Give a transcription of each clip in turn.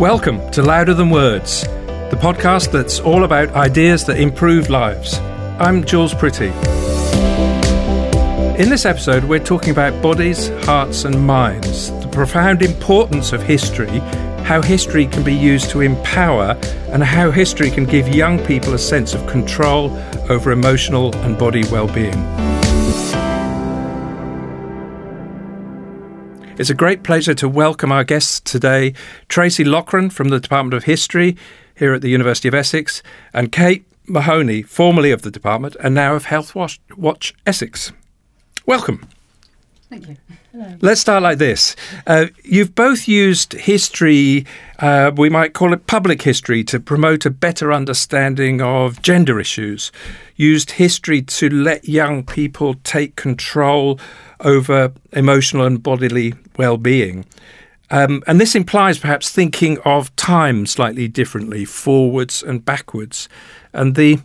Welcome to Louder Than Words, the podcast that's all about ideas that improve lives. I'm Jules Pretty. In this episode, we're talking about bodies, hearts, and minds, the profound importance of history, how history can be used to empower, and how history can give young people a sense of control over emotional and body well being. It's a great pleasure to welcome our guests today Tracey Loughran from the Department of History here at the University of Essex, and Kate Mahoney, formerly of the department and now of Healthwatch, Watch Essex. Welcome. Thank you. Hello. Let's start like this. Uh, you've both used history, uh, we might call it public history, to promote a better understanding of gender issues. Used history to let young people take control over emotional and bodily well being. Um, and this implies perhaps thinking of time slightly differently, forwards and backwards. And the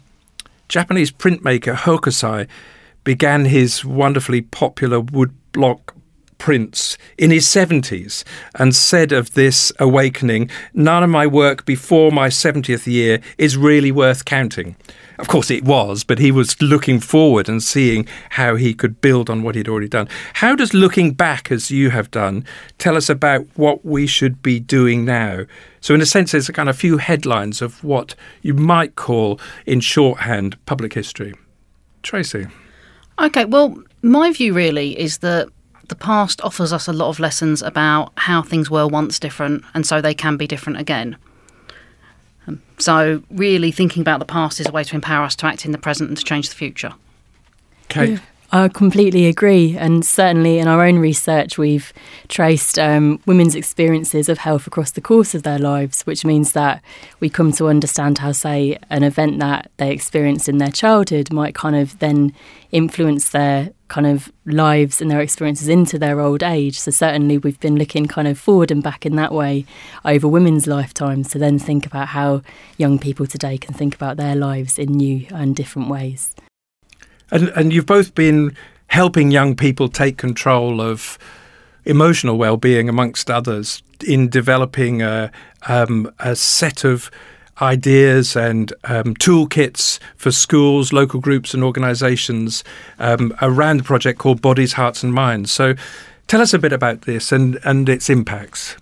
Japanese printmaker Hokusai began his wonderfully popular woodblock prints in his 70s and said of this awakening, None of my work before my 70th year is really worth counting. Of course, it was, but he was looking forward and seeing how he could build on what he'd already done. How does looking back, as you have done, tell us about what we should be doing now? So, in a sense, there's a kind of few headlines of what you might call, in shorthand, public history. Tracey. Okay, well, my view really is that the past offers us a lot of lessons about how things were once different and so they can be different again. Um, so, really thinking about the past is a way to empower us to act in the present and to change the future. Kate. I completely agree. And certainly in our own research, we've traced um, women's experiences of health across the course of their lives, which means that we come to understand how, say, an event that they experienced in their childhood might kind of then influence their kind of lives and their experiences into their old age. So certainly we've been looking kind of forward and back in that way over women's lifetimes to then think about how young people today can think about their lives in new and different ways. And, and you've both been helping young people take control of emotional well-being, amongst others, in developing a, um, a set of ideas and um, toolkits for schools, local groups, and organisations um, around the project called Bodies, Hearts, and Minds. So, tell us a bit about this and, and its impacts.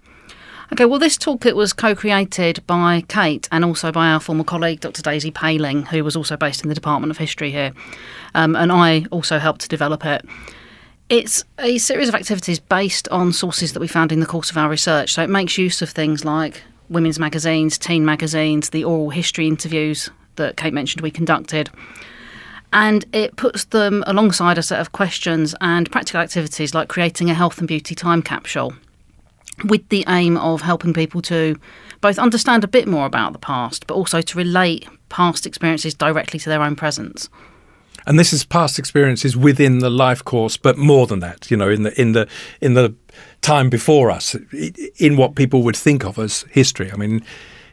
Okay, well, this toolkit was co created by Kate and also by our former colleague, Dr. Daisy Payling, who was also based in the Department of History here. Um, and I also helped to develop it. It's a series of activities based on sources that we found in the course of our research. So it makes use of things like women's magazines, teen magazines, the oral history interviews that Kate mentioned we conducted. And it puts them alongside a set of questions and practical activities like creating a health and beauty time capsule with the aim of helping people to both understand a bit more about the past, but also to relate past experiences directly to their own presence. And this is past experiences within the life course, but more than that, you know, in the in the in the time before us, in what people would think of as history. I mean,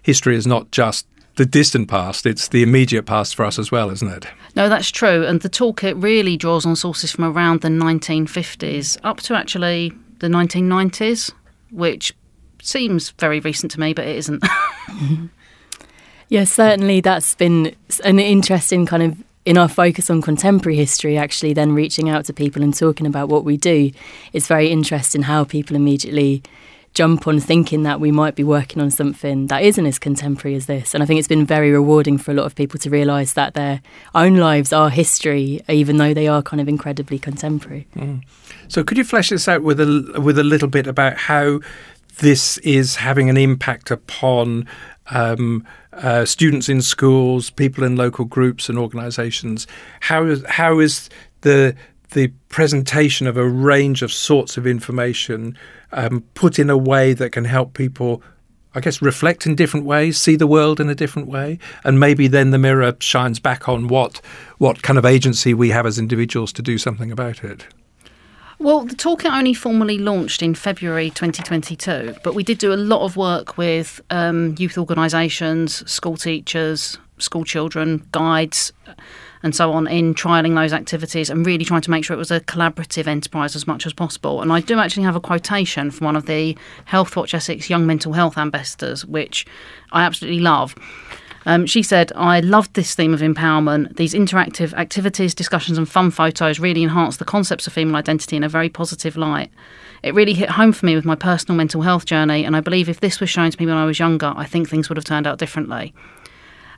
history is not just the distant past, it's the immediate past for us as well, isn't it? No, that's true. And the toolkit really draws on sources from around the 1950s up to actually the 1990s which seems very recent to me, but it isn't. yeah, certainly that's been an interesting kind of in our focus on contemporary history, actually, then reaching out to people and talking about what we do, it's very interesting how people immediately jump on thinking that we might be working on something that isn't as contemporary as this. And I think it's been very rewarding for a lot of people to realise that their own lives are history, even though they are kind of incredibly contemporary. Mm. So, could you flesh this out with a with a little bit about how this is having an impact upon um, uh, students in schools, people in local groups and organisations? How is how is the the presentation of a range of sorts of information um, put in a way that can help people I guess, reflect in different ways, see the world in a different way, and maybe then the mirror shines back on what what kind of agency we have as individuals to do something about it. Well, the toolkit only formally launched in February 2022, but we did do a lot of work with um, youth organisations, school teachers, school children, guides, and so on in trialling those activities and really trying to make sure it was a collaborative enterprise as much as possible. And I do actually have a quotation from one of the Healthwatch Essex Young Mental Health Ambassadors, which I absolutely love. Um, she said, I loved this theme of empowerment. These interactive activities, discussions, and fun photos really enhanced the concepts of female identity in a very positive light. It really hit home for me with my personal mental health journey, and I believe if this was shown to me when I was younger, I think things would have turned out differently.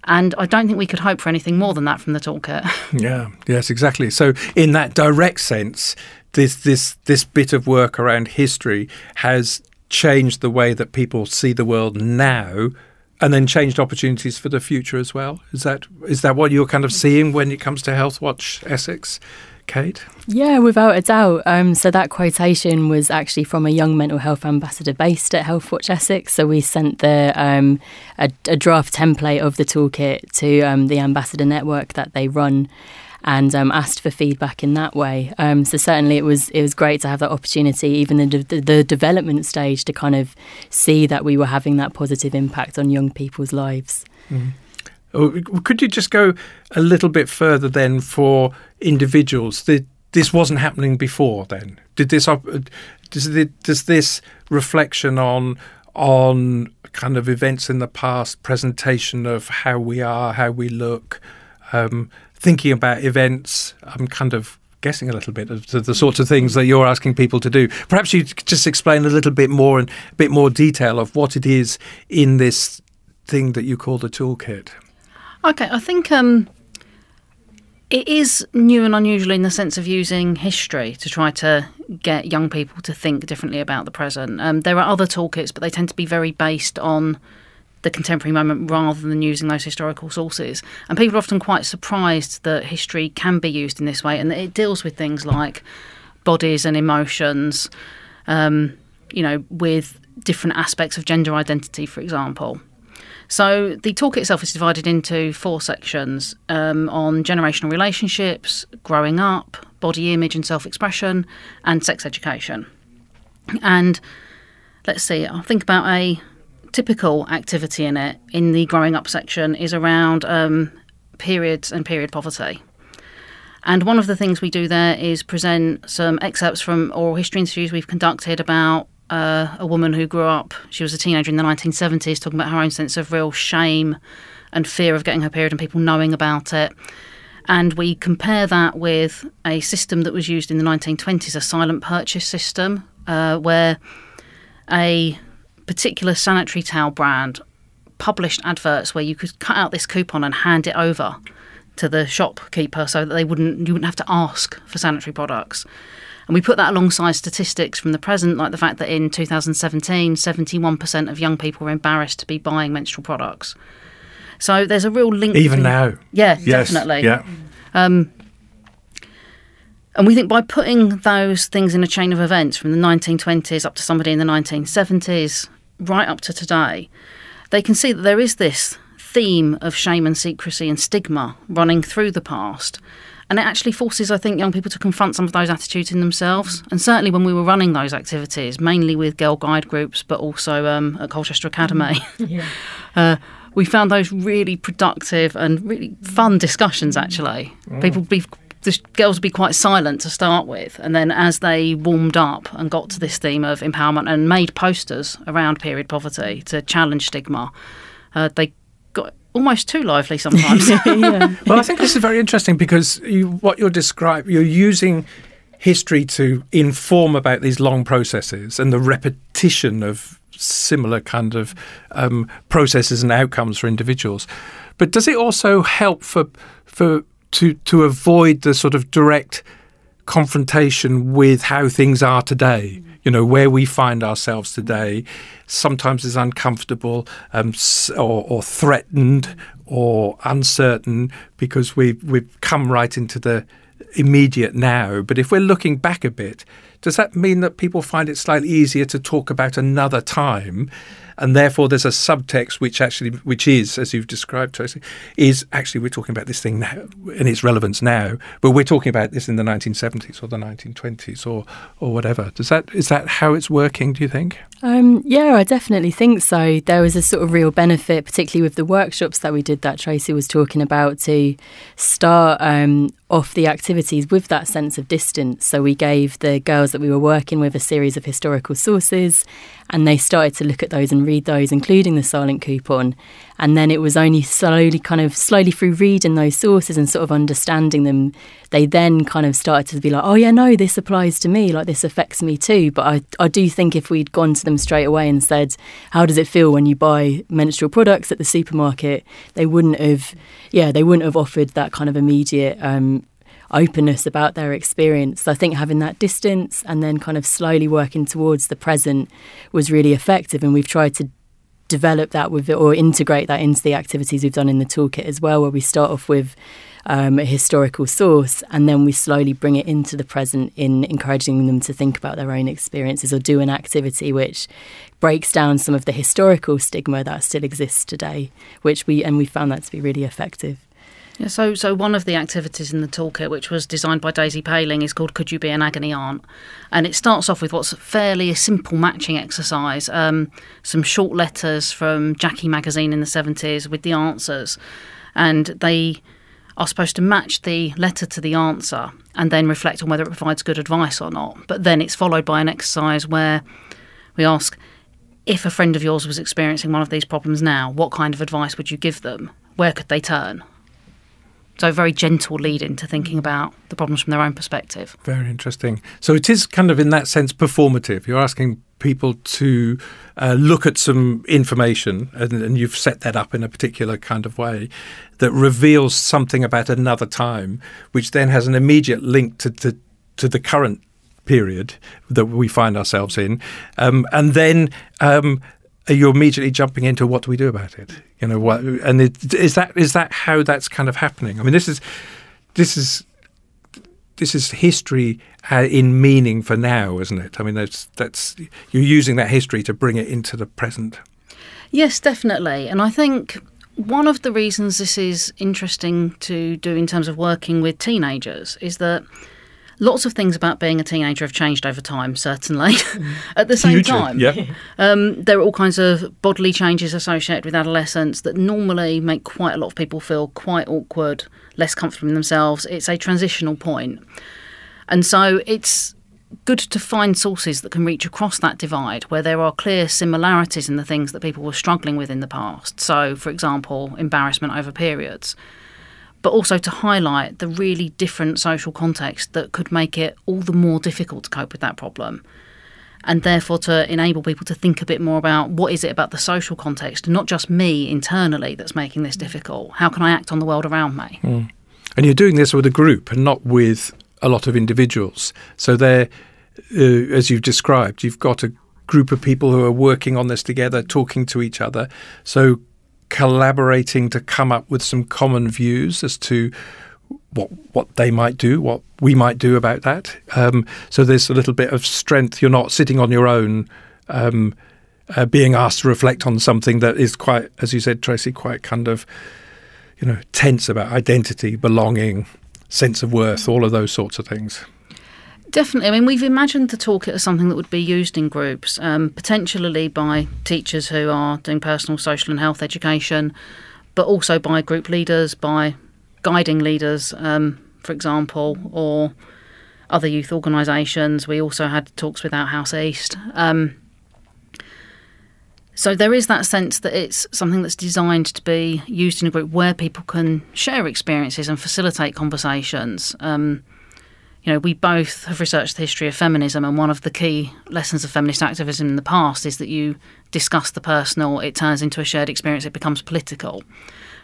And I don't think we could hope for anything more than that from the toolkit. Yeah, yes, exactly. So, in that direct sense, this this this bit of work around history has changed the way that people see the world now and then changed opportunities for the future as well. Is that is that what you're kind of seeing when it comes to Healthwatch Essex? Kate? Yeah, without a doubt. Um, so that quotation was actually from a young mental health ambassador based at Healthwatch Essex. So we sent the um, a, a, draft template of the toolkit to um, the ambassador network that they run, and um, asked for feedback in that way. Um, so certainly it was it was great to have that opportunity, even in the, the, the development stage, to kind of see that we were having that positive impact on young people's lives. Mm. Could you just go a little bit further then for individuals? This wasn't happening before. Then did this? Does this reflection on on kind of events in the past, presentation of how we are, how we look, um, thinking about events. I'm kind of guessing a little bit of the, sorts of things that you're asking people to do. Perhaps you just explain a little bit more and a bit more detail of what it is in this thing that you call the toolkit. Okay, I think um, it is new and unusual in the sense of using history to try to get young people to think differently about the present. Um, there are other toolkits, but they tend to be very based on the contemporary moment rather than using those historical sources. And people are often quite surprised that history can be used in this way and that it deals with things like bodies and emotions, um, you know, with different aspects of gender identity, for example. So the talk itself is divided into four sections um, on generational relationships, growing up, body image and self expression, and sex education. And let's see, I'll think about a typical activity in it in the growing up section is around um, periods and period poverty. And one of the things we do there is present some excerpts from oral history interviews we've conducted about uh, a woman who grew up, she was a teenager in the 1970s, talking about her own sense of real shame and fear of getting her period and people knowing about it. And we compare that with a system that was used in the 1920s, a silent purchase system, uh, where a particular sanitary towel brand published adverts where you could cut out this coupon and hand it over to the shopkeeper so that they wouldn't you wouldn't have to ask for sanitary products. And we put that alongside statistics from the present, like the fact that in 2017, 71% of young people were embarrassed to be buying menstrual products. So there's a real link. Even now. Yeah, yes, definitely. Yeah. Um, and we think by putting those things in a chain of events from the 1920s up to somebody in the 1970s, right up to today, they can see that there is this theme of shame and secrecy and stigma running through the past. And it actually forces, I think, young people to confront some of those attitudes in themselves. And certainly when we were running those activities, mainly with girl guide groups, but also um, at Colchester Academy, yeah. uh, we found those really productive and really fun discussions, actually. Oh. People be the girls would be quite silent to start with, and then as they warmed up and got to this theme of empowerment and made posters around period poverty to challenge stigma, uh, they got almost too lively sometimes. yeah. Well, I think this is very interesting because you, what you're describing, you're using history to inform about these long processes and the repetition of similar kind of um, processes and outcomes for individuals. But does it also help for for to to avoid the sort of direct confrontation with how things are today. You know where we find ourselves today. Sometimes is uncomfortable um, or, or threatened or uncertain because we we've come right into the immediate now. But if we're looking back a bit, does that mean that people find it slightly easier to talk about another time? And therefore there's a subtext which actually which is as you've described Tracey is actually we're talking about this thing now and its relevance now but we're talking about this in the 1970s or the 1920s or or whatever does that is that how it's working do you think um, yeah, I definitely think so. There was a sort of real benefit, particularly with the workshops that we did that Tracey was talking about, to start um, off the activities with that sense of distance. So we gave the girls that we were working with a series of historical sources, and they started to look at those and read those, including the silent coupon. And then it was only slowly, kind of slowly through reading those sources and sort of understanding them, they then kind of started to be like, oh, yeah, no, this applies to me, like this affects me too. But I, I do think if we'd gone to them straight away and said, how does it feel when you buy menstrual products at the supermarket, they wouldn't have, yeah, they wouldn't have offered that kind of immediate um, openness about their experience. I think having that distance and then kind of slowly working towards the present was really effective. And we've tried to develop that with or integrate that into the activities we've done in the toolkit as well, where we start off with um, a historical source and then we slowly bring it into the present in encouraging them to think about their own experiences or do an activity which breaks down some of the historical stigma that still exists today, which we and we found that to be really effective. Yeah, so so one of the activities in the toolkit, which was designed by Daisy Payling, is called "Could You Be an Agony Aunt?" and it starts off with what's fairly a simple matching exercise, um, some short letters from Jackie magazine in the seventies with the answers, and they are supposed to match the letter to the answer and then reflect on whether it provides good advice or not. But then it's followed by an exercise where we ask if a friend of yours was experiencing one of these problems now, what kind of advice would you give them? Where could they turn? So, very gentle lead into thinking about the problems from their own perspective. Very interesting. So, it is kind of in that sense performative. You're asking people to uh, look at some information, and, and, you've set that up in a particular kind of way that reveals something about another time, which then has an immediate link to, to, to the current period that we find ourselves in. Um, and then um, you're immediately jumping into what do we do about it? You know what? And it, is that is that how that's kind of happening? I mean, this is this is this is history uh, in meaning for now, isn't it? I mean, that's that's you're using that history to bring it into the present. Yes, definitely, and I think one of the reasons this is interesting to do in terms of working with teenagers is that Lots of things about being a teenager have changed over time, certainly. At the same Hugely, time, yeah. um, there are all kinds of bodily changes associated with adolescence that normally make quite a lot of people feel quite awkward, less comfortable in themselves. It's a transitional point. And so it's good to find sources that can reach across that divide where there are clear similarities in the things that people were struggling with in the past. So, for example, embarrassment over periods but also to highlight the really different social context that could make it all the more difficult to cope with that problem. And therefore, to enable people to think a bit more about what is it about the social context, not just me internally, that's making this difficult. How can I act on the world around me? Mm. And you're doing this with a group and not with a lot of individuals. So, there, uh, as you've described, you've got a group of people who are working on this together, talking to each other. So, collaborating to come up with some common views as to what what they might do, what we might do about that. Um, so there's a little bit of strength. You're not sitting on your own, um, uh, being asked to reflect on something that is quite, as you said, Tracey, quite kind of, you know, tense about identity, belonging, sense of worth, all of those sorts of things. Definitely. I mean, we've imagined the toolkit as something that would be used in groups, um, potentially by teachers who are doing personal, social, and health education, but also by group leaders, by guiding leaders, um, for example, or other youth organisations. We also had talks with Outhouse East. Um, so there is that sense that it's something that's designed to be used in a group where people can share experiences and facilitate conversations. Um, you know, we both have researched the history of feminism, and one of the key lessons of feminist activism in the past is that you discuss the personal, it turns into a shared experience, it becomes political.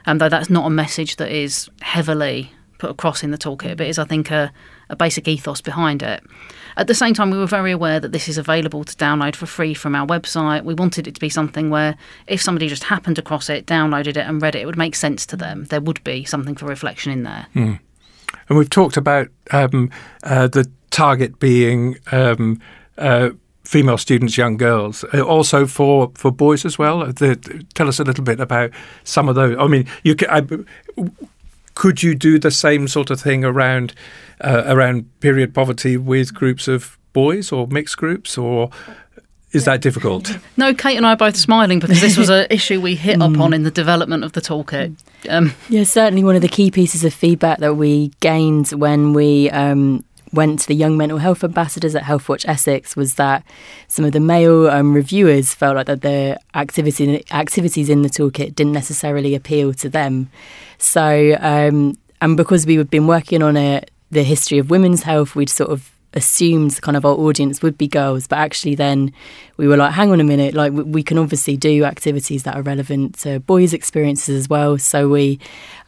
Um, though that's not a message that is heavily put across in the toolkit, but is, I think, a, a basic ethos behind it. At the same time, we were very aware that this is available to download for free from our website. We wanted it to be something where if somebody just happened across it, downloaded it, and read it, it would make sense to them. There would be something for reflection in there. Mm. And we've talked about um, uh, the target being um, uh, female students, young girls, uh, also for, for boys as well. The, tell us a little bit about some of those. I mean, you can, I, could you do the same sort of thing around uh, around period poverty with groups of boys or mixed groups or is that difficult? No, Kate and I are both smiling because this was an issue we hit mm. upon in the development of the toolkit. Um, yeah, certainly one of the key pieces of feedback that we gained when we um, went to the young mental health ambassadors at Healthwatch Essex was that some of the male um, reviewers felt like that the activity, activities in the toolkit didn't necessarily appeal to them. So, um, and because we had been working on it, the history of women's health, we'd sort of assumed kind of our audience would be girls, but actually then we were like, hang on a minute, like we can obviously do activities that are relevant to boys' experiences as well. So we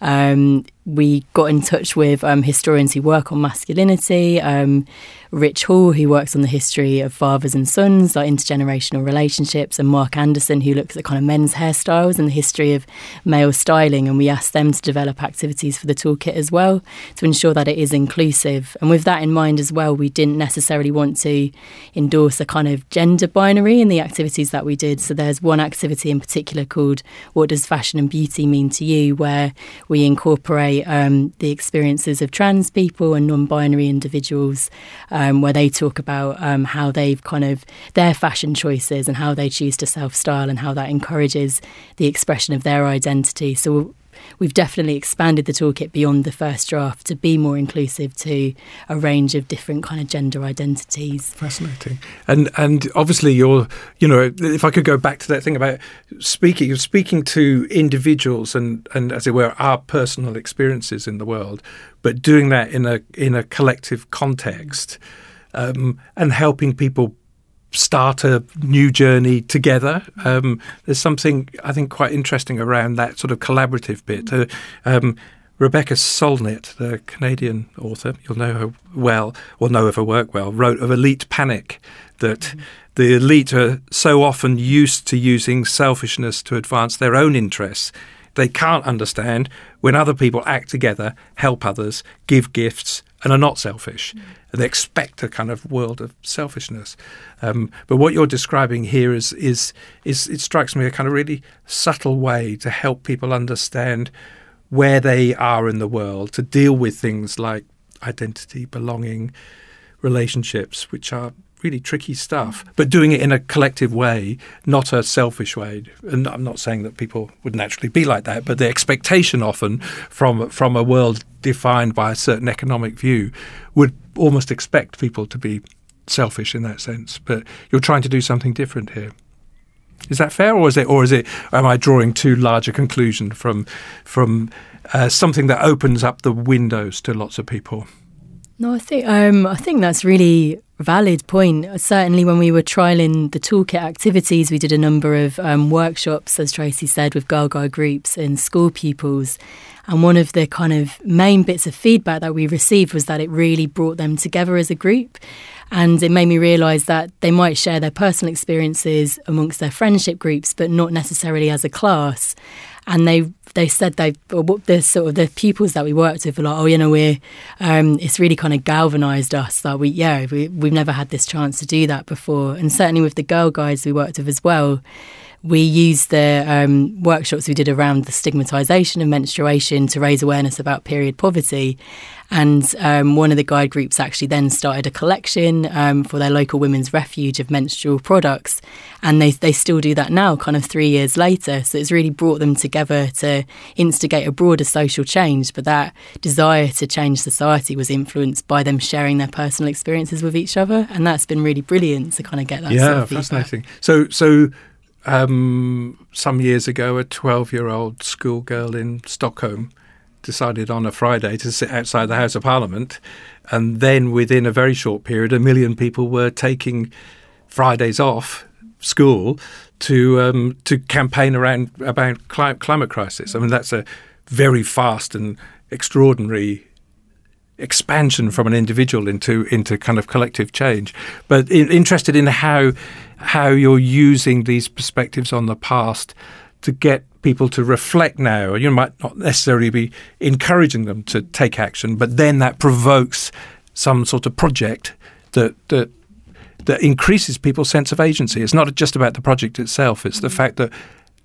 um, we got in touch with um, historians who work on masculinity. Um, Rich Hall, who works on the history of fathers and sons, like intergenerational relationships, and Mark Anderson, who looks at kind of men's hairstyles and the history of male styling. And we asked them to develop activities for the toolkit as well to ensure that it is inclusive. And with that in mind as well, we didn't necessarily want to endorse a kind of gender binary in the activities that we did. So there's one activity in particular called What Does Fashion and Beauty Mean to You, where we incorporate um, the experiences of trans people and non binary individuals, um, where they talk about um, how they've kind of their fashion choices and how they choose to self style and how that encourages the expression of their identity. So we've definitely expanded the toolkit beyond the first draft to be more inclusive to a range of different kind of gender identities. Fascinating, and and obviously you're you know if I could go back to that thing about speaking, speaking to individuals and and as it were our personal experiences in the world, but doing that in a in a collective context. Um, and helping people start a new journey together. Um, there's something I think quite interesting around that sort of collaborative bit. Uh, um, Rebecca Solnit, the Canadian author, you'll know her well, or know of her work well, wrote of elite panic that mm-hmm. the elite are so often used to using selfishness to advance their own interests. They can't understand when other people act together, help others, give gifts, and are not selfish. Mm. They expect a kind of world of selfishness. Um, but what you're describing here is, is, is, it strikes me a kind of really subtle way to help people understand where they are in the world, to deal with things like identity, belonging, relationships, which are really tricky stuff, but doing it in a collective way, not a selfish way. And I'm not saying that people would naturally be like that, but the expectation often from from a world defined by a certain economic view would almost expect people to be selfish in that sense. But you're trying to do something different here. Is that fair, or is it, or is it? Am I drawing too large a conclusion from from uh, something that opens up the windows to lots of people? No, I think um, I think that's really valid point. Certainly, when we were trialing the toolkit activities, we did a number of um, workshops, as Tracey said, with Girl Guide groups and school pupils. And one of the kind of main bits of feedback that we received was that it really brought them together as a group. And it made me realise that they might share their personal experiences amongst their friendship groups, but not necessarily as a class and they they said they the sort of the pupils that we worked with were like, oh, you know, we're um, it's really kind of galvanised us that we yeah we we've never had this chance to do that before, and certainly with the girl guides we worked with as well we used the um, workshops we did around the stigmatisation of menstruation to raise awareness about period poverty. And um, one of the guide groups actually then started a collection um, for their local women's refuge of menstrual products. And they, they still do that now, kind of three years later. So it's really brought them together to instigate a broader social change. But that desire to change society was influenced by them sharing their personal experiences with each other. And that's been really brilliant to kind of get that. Yeah, sort of fascinating. So, so um, some years ago, a 12 year old schoolgirl in Stockholm decided on a Friday to sit outside the House of Parliament. And then within a very short period, a million people were taking Fridays off school to um, to campaign around about climate crisis. I mean, that's a very fast and extraordinary expansion from an individual into into kind of collective change. But in, interested in how how you're using these perspectives on the past to get people to reflect now. You might not necessarily be encouraging them to take action, but then that provokes some sort of project that that that increases people's sense of agency. It's not just about the project itself; it's the mm-hmm. fact that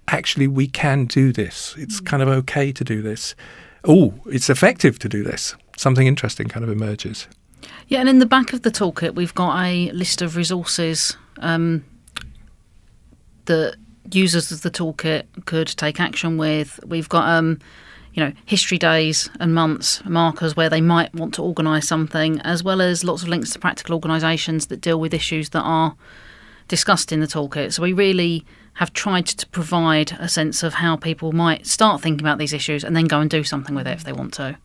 actually we can do this. It's mm-hmm. kind of okay to do this. Oh, it's effective to do this. Something interesting kind of emerges. Yeah, and in the back of the toolkit, we've got a list of resources um, that users of the toolkit could take action with. We've got, um, you know, history days and months markers where they might want to organise something, as well as lots of links to practical organisations that deal with issues that are discussed in the toolkit. So we really have tried to provide a sense of how people might start thinking about these issues and then go and do something with it if they want to.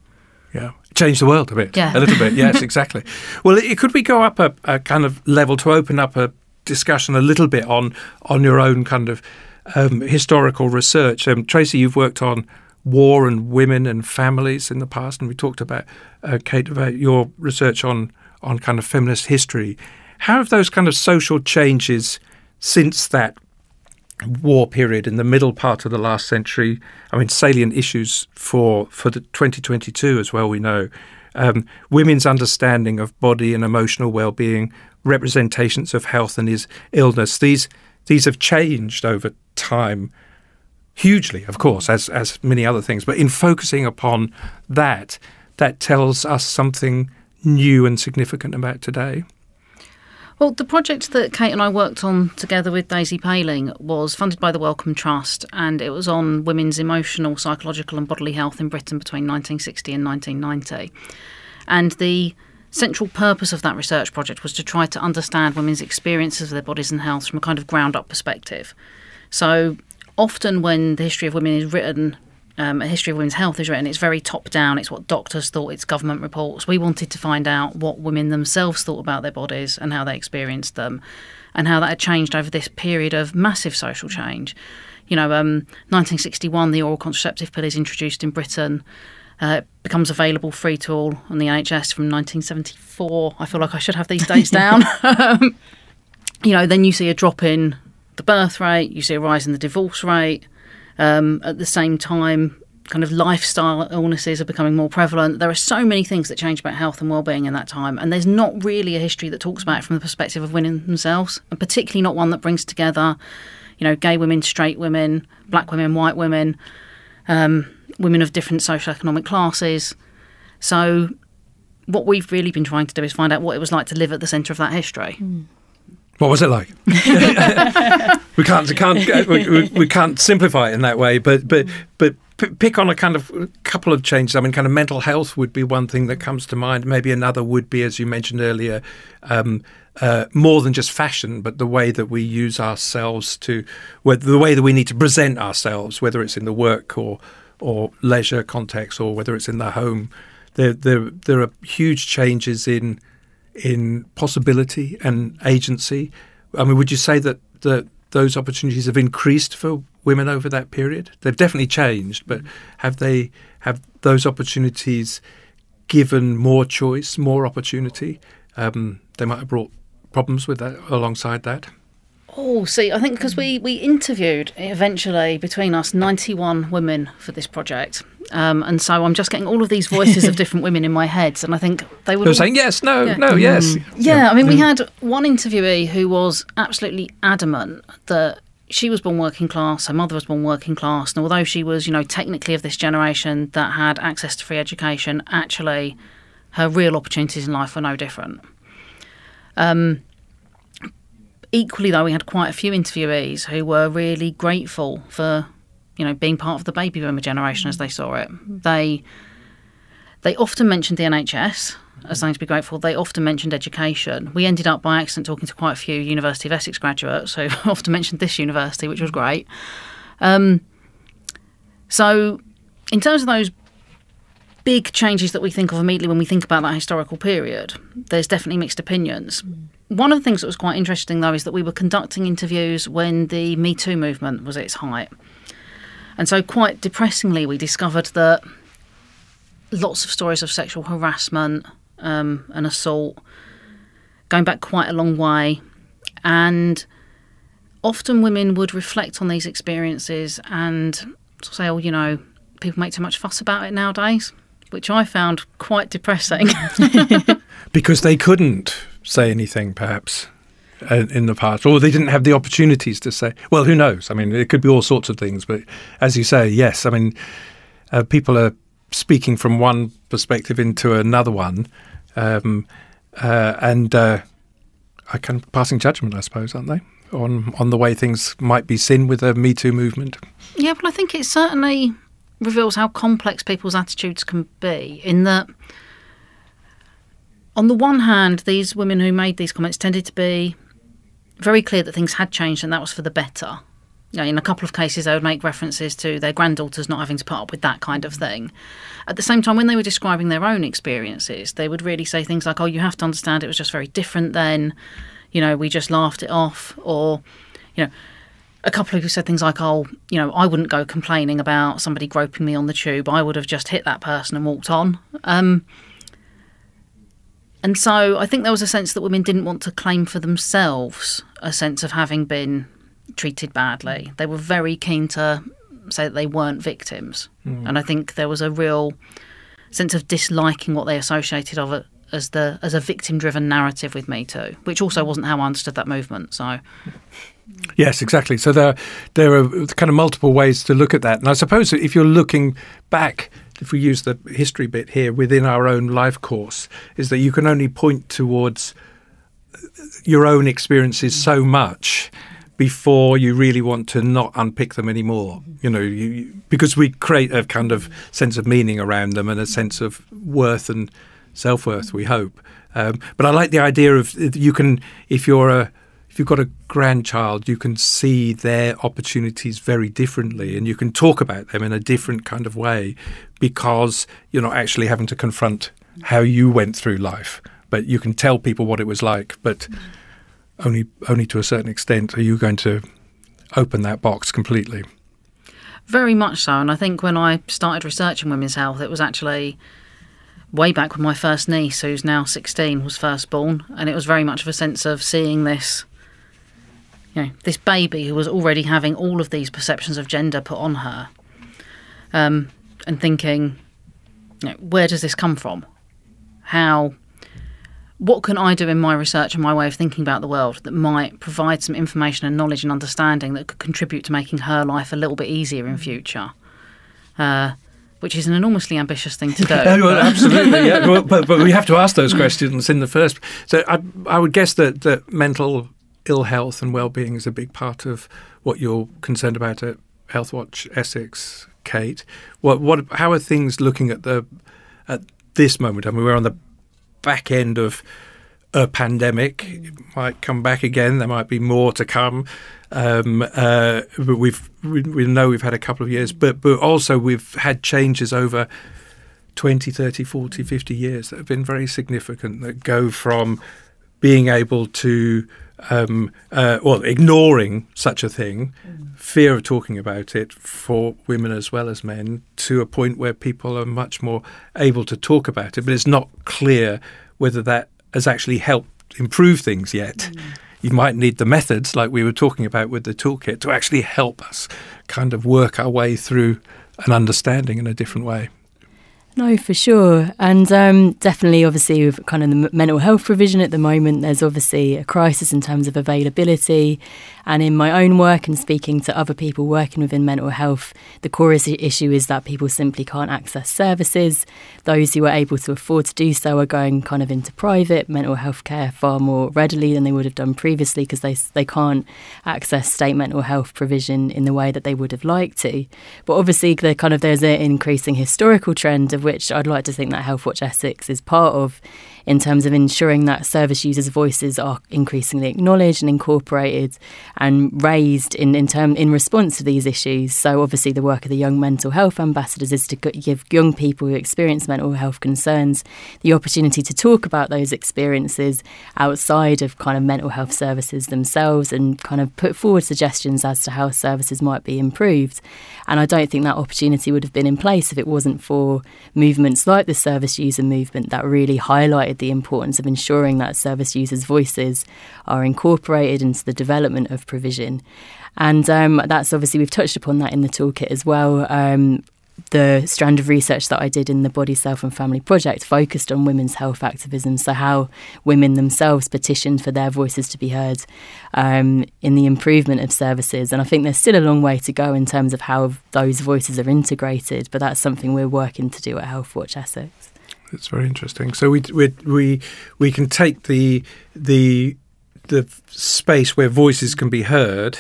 Yeah, change the world a bit. Yeah. a little bit. Yes, exactly. Well, it, could we go up a, a, kind of level to open up a discussion a little bit on on your own kind of um, historical research? Um, Tracey, you've worked on war and women and families in the past, and we talked about uh, Kate about your research on on kind of feminist history. How have those kind of social changes since that war period in the middle part of the last century. I mean, salient issues for for the 2022 as well. We know um, women's understanding of body and emotional well-being, representations of health and his illness. These these have changed over time hugely, of course, as as many other things. But in focusing upon that, that tells us something new and significant about today. Well, the project that Kate and I worked on together with Daisy Payling was funded by the Wellcome Trust, and it was on women's emotional, psychological, and bodily health in Britain between 1960 and 1990. And the central purpose of that research project was to try to understand women's experiences of their bodies and health from a kind of ground up perspective. So, often when the history of women is written um, a history of women's health is written, it's very top down. It's what doctors thought. It's government reports. We wanted to find out what women themselves thought about their bodies and how they experienced them, and how that had changed over this period of massive social change. You know, um, 1961, the oral contraceptive pill is introduced in Britain. Uh, it becomes available free to all on the NHS from 1974. I feel like I should have these dates down. Um, you know, then you see a drop in the birth rate, you see a rise in the divorce rate. Um, at the same time, kind of lifestyle illnesses are becoming more prevalent. There are so many things that change about health and well-being in that time, and there's not really a history that talks about it from the perspective of women themselves, and particularly not one that brings together, you know, gay women, straight women, black women, white women, um, women of different socioeconomic classes. So, what we've really been trying to do is find out what it was like to live at the centre of that history. Mm. What was it like? we can't, we can't, we, we, can't simplify it in that way. But, but, but pick on a kind of a couple of changes. I mean, kind of mental health would be one thing that comes to mind. Maybe another would be, as you mentioned earlier, um, uh, more than just fashion, but the way that we use ourselves to, the way that we need to present ourselves, whether it's in the work or or leisure context, or whether it's in the home. There, there, there are huge changes in in possibility and agency. I mean, would you say that that those opportunities have increased for women over that period? They've definitely changed, but have they have those opportunities given more choice, more opportunity? Um, they might have brought problems with that alongside that. Oh, see, I think because we, we interviewed eventually between us 91 women for this project. Um, and so I'm just getting all of these voices of different women in my head. And I think they were all... saying yes, no, yeah. no, yes. Mm. Yeah, yeah, I mean, we mm. had one interviewee who was absolutely adamant that she was born working class, her mother was born working class. And although she was, you know, technically of this generation that had access to free education, actually her real opportunities in life were no different. Um, equally, though, we had quite a few interviewees who were really grateful for, you know, being part of the baby boomer generation as they saw it. They they often mentioned the NHS as something to be grateful. They often mentioned education. We ended up by accident talking to quite a few University of Essex graduates who often mentioned this university, which was great. Um, so, in terms of those big changes that we think of immediately when we think about that historical period, there's definitely mixed opinions. Mm. One of the things that was quite interesting, though, is that we were conducting interviews when the Me Too movement was at its height. And so, quite depressingly, we discovered that lots of stories of sexual harassment um, and assault going back quite a long way. And often women would reflect on these experiences and say, oh, you know, people make too much fuss about it nowadays which I found quite depressing. because they couldn't say anything, perhaps in the past, or they didn't have the opportunities to say. Well, who knows? I mean, it could be all sorts of things. But as you say, yes, I mean, uh, people are speaking from one perspective into another one, um, uh, and uh, kind of passing judgment, I suppose, aren't they, on on the way things might be seen with the Me Too movement? Yeah, well, I think it certainly reveals how complex people's attitudes can be. In that, on the one hand, these women who made these comments tended to be very clear that things had changed and that was for the better. You know, in a couple of cases, they would make references to their granddaughters not having to put up with that kind of thing. At the same time, when they were describing their own experiences, they would really say things like, "Oh, you have to understand, it was just very different then." You know, we just laughed it off, or you know, a couple of people said things like, "Oh, you know, I wouldn't go complaining about somebody groping me on the tube. I would have just hit that person and walked on." Um, and so I think there was a sense that women didn't want to claim for themselves a sense of having been treated badly. They were very keen to say that they weren't victims. Mm. And I think there was a real sense of disliking what they associated of it as the as a victim driven narrative with Me Too, which also wasn't how I understood that movement. So Yes, exactly. So there there are kind of multiple ways to look at that. And I suppose if you're looking back if we use the history bit here within our own life course, is that you can only point towards your own experiences so much before you really want to not unpick them anymore. You know, you, because we create a kind of sense of meaning around them and a sense of worth and self worth. We hope. Um, but I like the idea of you can, if you're a, if you've got a grandchild, you can see their opportunities very differently, and you can talk about them in a different kind of way because you're not actually having to confront how you went through life, but you can tell people what it was like. But only only to a certain extent are you going to open that box completely. Very much so, and I think when I started researching women's health, it was actually way back when my first niece, who's now 16, was first born, and it was very much of a sense of seeing this, you know, this baby who was already having all of these perceptions of gender put on her, um, and thinking, you know, where does this come from? How what can I do in my research and my way of thinking about the world that might provide some information and knowledge and understanding that could contribute to making her life a little bit easier in future? Uh, which is an enormously ambitious thing to do. well, absolutely, yeah. Well, but, but we have to ask those questions in the first. So I, I would guess that, that mental ill health and well-being is a big part of what you're concerned about at Healthwatch Essex, Kate. What, what, how are things looking at the at this moment? I mean, we're on the back end of a pandemic. It might come back again. There might be more to come. Um, uh, but we've we, we, know we've had a couple of years, but but also we've had changes over 20, 30, 40, 50 years that have been very significant. That go from being able to um, uh, well, ignoring such a thing, mm. fear of talking about it for women as well as men, to a point where people are much more able to talk about it. But it's not clear whether that has actually helped improve things yet. Mm. You might need the methods, like we were talking about with the toolkit, to actually help us kind of work our way through an understanding in a different way. No, for sure. And um, definitely, obviously, with kind of the mental health provision at the moment, there's obviously a crisis in terms of availability. And in my own work and speaking to other people working within mental health, the core issue is that people simply can't access services. Those who are able to afford to do so are going kind of into private mental health care far more readily than they would have done previously because they, they can't access state mental health provision in the way that they would have liked to. But obviously, the kind of there's an increasing historical trend of which I'd like to think that Healthwatch Essex is part of in terms of ensuring that service users' voices are increasingly acknowledged and incorporated and raised in in term in response to these issues. So obviously the work of the young mental health ambassadors is to give young people who experience mental health concerns the opportunity to talk about those experiences outside of kind of mental health services themselves and kind of put forward suggestions as to how services might be improved. And I don't think that opportunity would have been in place if it wasn't for movements like the service user movement that really highlighted the importance of ensuring that service users' voices are incorporated into the development of provision. And um, that's obviously, we've touched upon that in the toolkit as well. Um, the strand of research that I did in the Body, Self and Family Project focused on women's health activism. So, how women themselves petitioned for their voices to be heard um, in the improvement of services. And I think there's still a long way to go in terms of how those voices are integrated, but that's something we're working to do at Healthwatch Essex. It's very interesting. So we we we we can take the the the space where voices can be heard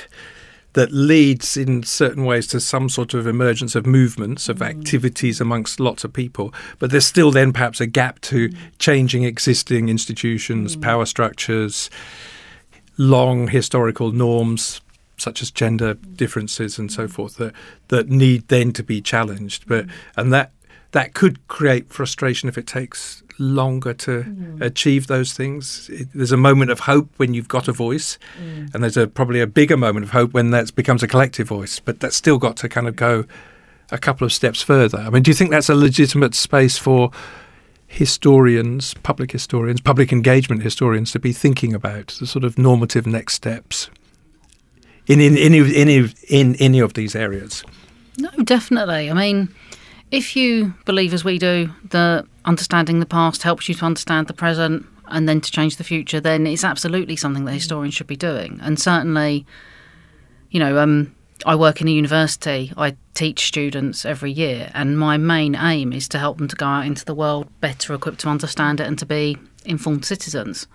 that leads in certain ways to some sort of emergence of movements of mm. activities amongst lots of people but there's still then perhaps a gap to mm. changing existing institutions mm. power structures long historical norms such as gender differences and so forth that that need then to be challenged but and that that could create frustration if it takes longer to mm. achieve those things. It, there's a moment of hope when you've got a voice, mm. and there's a, probably a bigger moment of hope when that becomes a collective voice. But that's still got to kind of go a couple of steps further. I mean, do you think that's a legitimate space for historians, public historians, public engagement historians to be thinking about the sort of normative next steps in in any in, in any of these areas? No, definitely. I mean if you believe, as we do, that understanding the past helps you to understand the present and then to change the future, then it's absolutely something that historians should be doing. And certainly, you know, um, I work in a university. I teach students every year, and my main aim is to help them to go out into the world better equipped to understand it and to be informed citizens.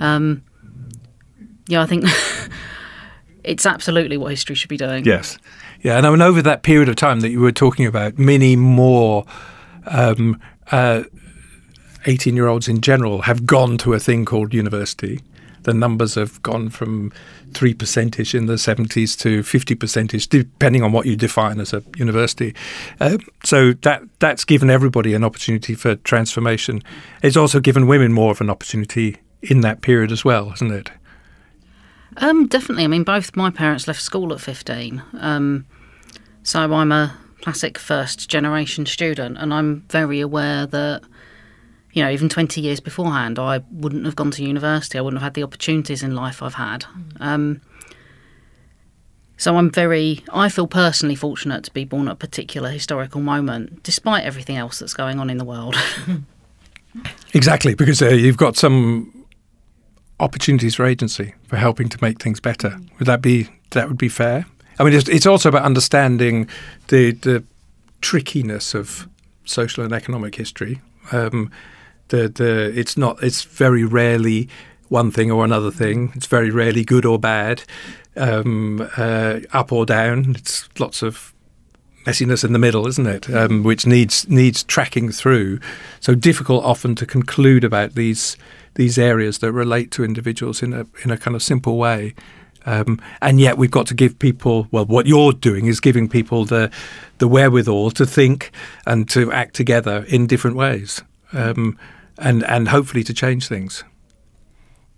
Um, yeah, I think it's absolutely what history should be doing. Yes. Yeah, and I mean, over that period of time that you were talking about, many more um, uh, 18 year olds in general have gone to a thing called university. The numbers have gone from 3% in the 70s to 50% depending on what you define as a university. Uh, so that that's given everybody an opportunity for transformation. It's also given women more of an opportunity in that period as well, hasn't it? Um, definitely. I mean, both my parents left school at 15. Um, so I'm a classic first generation student, and I'm very aware that, you know, even 20 years beforehand, I wouldn't have gone to university. I wouldn't have had the opportunities in life I've had. Um, so I'm very, I feel personally fortunate to be born at a particular historical moment, despite everything else that's going on in the world. exactly, because uh, you've got some opportunities for agency for helping to make things better. Would that be that would be fair? I mean, it's, it's also about understanding the the trickiness of social and economic history. Um, the the it's not it's very rarely one thing or another thing. It's very rarely good or bad, um, uh, up or down. It's lots of messiness in the middle, isn't it? Um, which needs needs tracking through. So difficult often to conclude about these these areas that relate to individuals in a in a kind of simple way. Um, and yet we've got to give people well what you're doing is giving people the the wherewithal to think and to act together in different ways um, and and hopefully to change things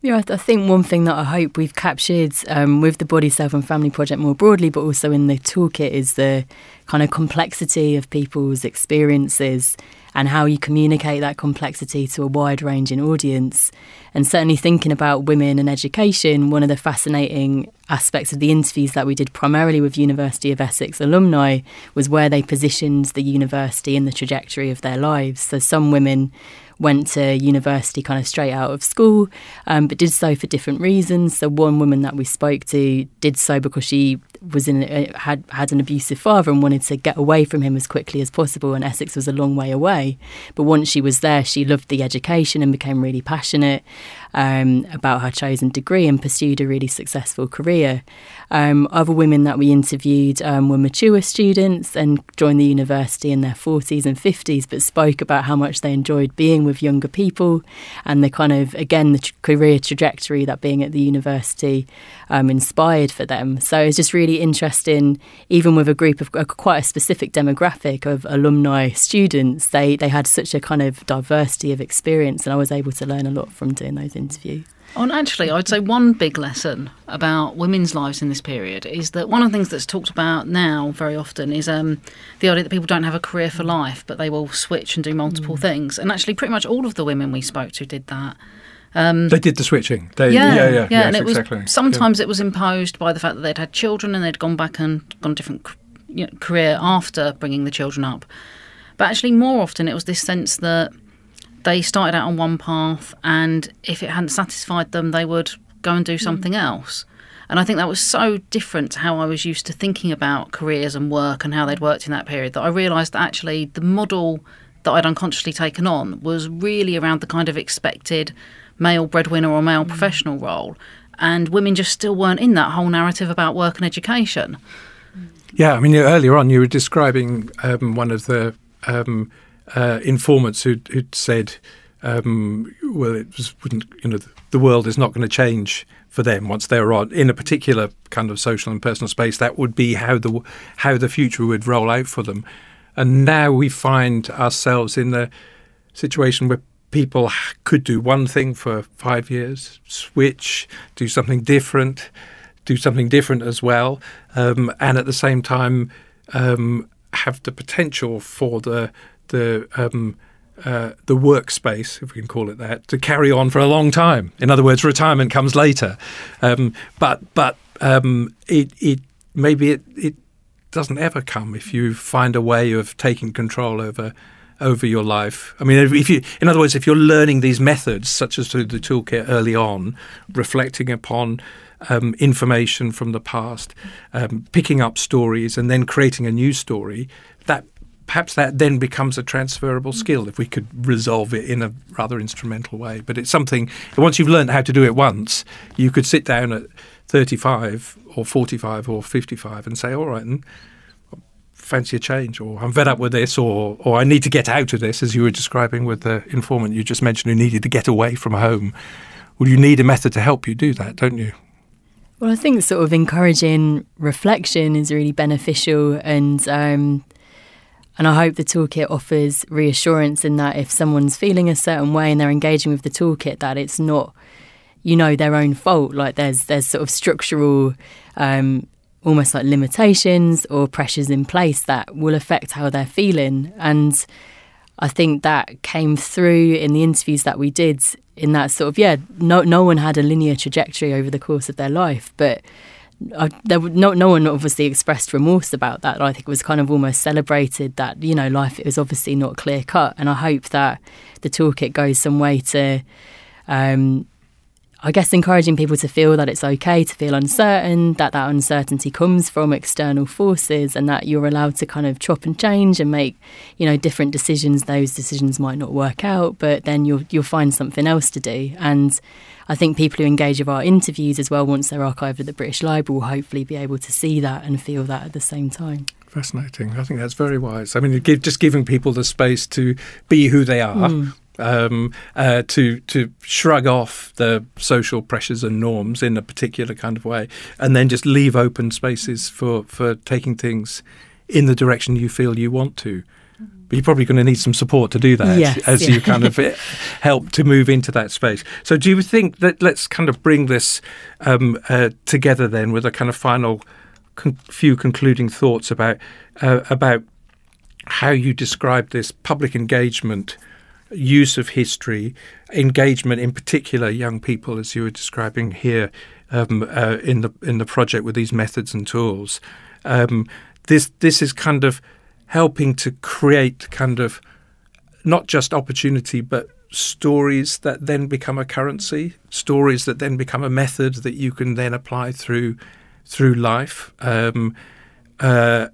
yeah, I think one thing that I hope we've captured um, with the Body, Self and Family Project more broadly, but also in the toolkit, is the kind of complexity of people's experiences and how you communicate that complexity to a wide ranging audience. And certainly thinking about women and education, one of the fascinating aspects of the interviews that we did primarily with University of Essex alumni was where they positioned the university in the trajectory of their lives. So some women went to university kind of straight out of school, um, but did so for different reasons. So one woman that we spoke to did so because she was in a, had had an abusive father and wanted to get away from him as quickly as possible. And Essex was a long way away, but once she was there, she loved the education and became really passionate um, about her chosen degree and pursued a really successful career. Um, other women that we interviewed um, were mature students and joined the university in their 40s and 50s, but spoke about how much they enjoyed being with younger people and the kind of, again, the career trajectory that being at the university um, inspired for them. So it's just really interesting, even with a group of uh, quite a specific demographic of alumni students, they, they had such a kind of diversity of experience, and I was able to learn a lot from doing those interviews. And actually, I'd say one big lesson about women's lives in this period is that one of the things that's talked about now very often is um, the idea that people don't have a career for life, but they will switch and do multiple mm. things. And actually, pretty much all of the women we spoke to did that. Um, they did the switching. They, yeah, yeah, yeah, yeah. and it was exactly. sometimes yeah. it was imposed by the fact that they'd had children and they'd gone back and gone a different you know, career after bringing the children up. But actually, more often it was this sense that they started out on one path, and if it hadn't satisfied them, they would go and do something else. And I think that was so different to how I was used to thinking about careers and work and how they'd worked in that period that I realised that actually the model that I'd unconsciously taken on was really around the kind of expected male breadwinner or male professional role. And women just still weren't in that whole narrative about work and education. Yeah, I mean, earlier on you were describing um, one of the um, uh, informants who'd, who'd said, um, well, it was, wouldn't, you know, the world is not going to change for them once they're on in a particular kind of social and personal space. That would be how the how the future would roll out for them. And now we find ourselves in the situation where people could do one thing for five years, switch, do something different, do something different as well, um, and at the same time um, have the potential for the the um, uh, the workspace, if we can call it that, to carry on for a long time. In other words, retirement comes later, um, but but um, it it maybe it it doesn't ever come if you find a way of taking control over over your life. I mean, if you, in other words, if you're learning these methods, such as through the toolkit early on, reflecting upon um, information from the past, um, picking up stories, and then creating a new story, that perhaps that then becomes a transferable skill if we could resolve it in a rather instrumental way. But it's something once you've learned how to do it once, you could sit down at 35 or 45 or 55 and say, all right, and fancy a change, or I'm fed up with this, or or I need to get out of this, as you were describing with the informant you just mentioned who needed to get away from home. Well, you need a method to help you do that, don't you? Well, I think sort of encouraging reflection is really beneficial, and um, and I hope the toolkit offers reassurance in that if someone's feeling a certain way and they're engaging with the toolkit, that it's not, you know, their own fault. Like there's there's sort of structural, um, almost like limitations or pressures in place that will affect how they're feeling. And I think that came through in the interviews that we did. In that sort of yeah, no no one had a linear trajectory over the course of their life, but I, there no no one obviously expressed remorse about that. I think it was kind of almost celebrated that you know life is obviously not clear cut, and I hope that the toolkit goes some way to, um, I guess, encouraging people to feel that it's okay to feel uncertain, that that uncertainty comes from external forces, and that you're allowed to kind of chop and change and make you know different decisions. Those decisions might not work out, but then you'll you'll find something else to do and I think people who engage with our interviews as well, once they're archived at the British Library, will hopefully be able to see that and feel that at the same time. Fascinating. I think that's very wise. I mean, give, just giving people the space to be who they are. Mm. Um, uh, to to shrug off the social pressures and norms in a particular kind of way, and then just leave open spaces for for taking things in the direction you feel you want to. But you're probably going to need some support to do that yes, as yeah. you kind of eh, help to move into that space. So, do you think that let's kind of bring this um, uh, together then with a kind of final con- few concluding thoughts about uh, about how you describe this public engagement, use of history, engagement in particular young people, as you were describing here um, uh, in the in the project with these methods and tools. Um, this this is kind of helping to create kind of not just opportunity but stories that then become a currency, stories that then become a method that you can then apply through through life. Um, uh,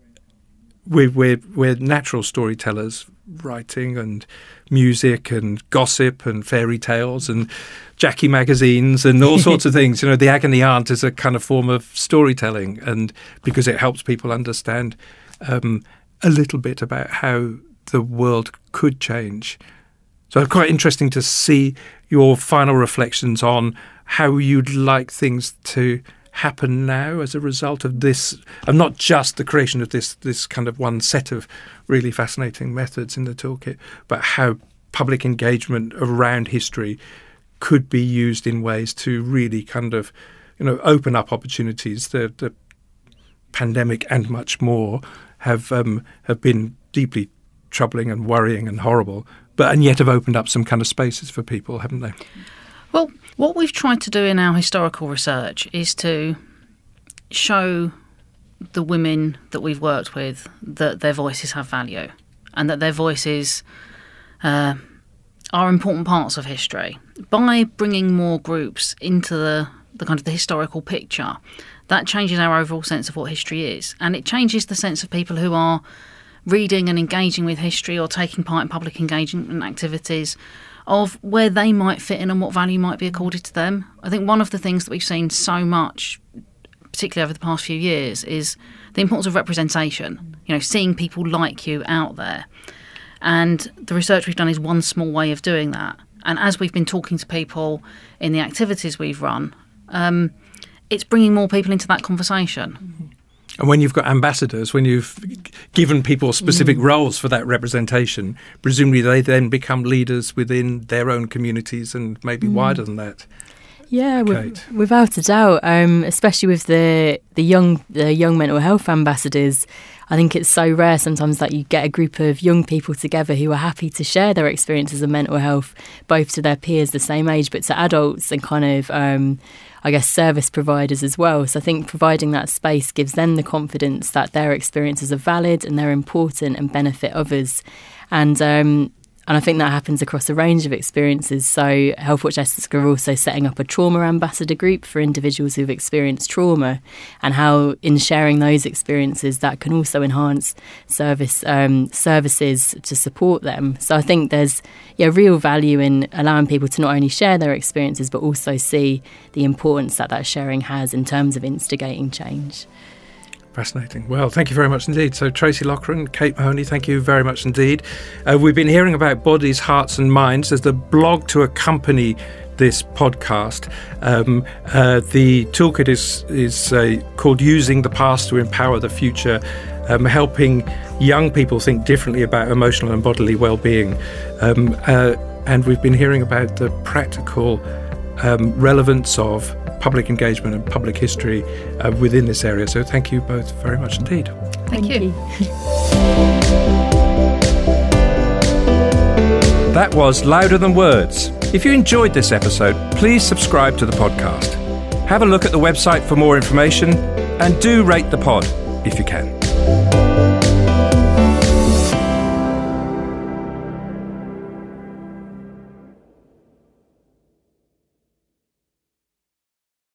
we're, we're, we're natural storytellers, writing and music and gossip and fairy tales and Jackie magazines and all sorts of things. You know, the agony aunt is a kind of form of storytelling, and because it helps people understand um, a little bit about how the world could change. So quite interesting to see your final reflections on how you'd like things to happen now as a result of this, and not just the creation of this this kind of one set of really fascinating methods in the toolkit, but how public engagement around history could be used in ways to really kind of, you know, open up opportunities. The the pandemic and much more have um, have been deeply troubling and worrying and horrible, but and yet have opened up some kind of spaces for people, haven't they? Well, what we've tried to do in our historical research is to show the women that we've worked with that their voices have value and that their voices uh, are important parts of history. By bringing more groups into the, the kind of the historical picture, that changes our overall sense of what history is, and it changes the sense of people who are reading and engaging with history or taking part in public engagement activities of where they might fit in and what value might be accorded to them. I think one of the things that we've seen so much, particularly over the past few years, is the importance of representation. You know, seeing people like you out there. And the research we've done is one small way of doing that. And as we've been talking to people in the activities we've run, um, it's bringing more people into that conversation. And when you've got ambassadors, when you've given people specific mm. roles for that representation, presumably they then become leaders within their own communities and maybe mm. wider than that. Yeah, with, without a doubt. Um, especially with the the young the young mental health ambassadors, I think it's so rare sometimes that you get a group of young people together who are happy to share their experiences of mental health, both to their peers the same age, but to adults and kind of. Um, I guess, service providers as well. So I think providing that space gives them the confidence that their experiences are valid and they're important and benefit others. And um, and I think that happens across a range of experiences. So, Healthwatch Essex are also setting up a trauma ambassador group for individuals who've experienced trauma, and how in sharing those experiences, that can also enhance service um, services to support them. So, I think there's yeah real value in allowing people to not only share their experiences but also see the importance that that sharing has in terms of instigating change. Fascinating. Well, thank you very much indeed. So, Tracey Loughran, Kate Mahoney, thank you very much indeed. Uh, we've been hearing about bodies, hearts, and minds. There's the blog to accompany this podcast. Um, uh, the toolkit is is uh, called "Using the Past to Empower the Future," um, helping young people think differently about emotional and bodily well-being. Um, uh, and we've been hearing about the practical um, relevance of public engagement and public history uh, within this area. So thank you both very much indeed. Thank, thank you. you. that was Louder Than Words. If you enjoyed this episode, please subscribe to the podcast. Have a look at the website for more information and do rate the pod if you can.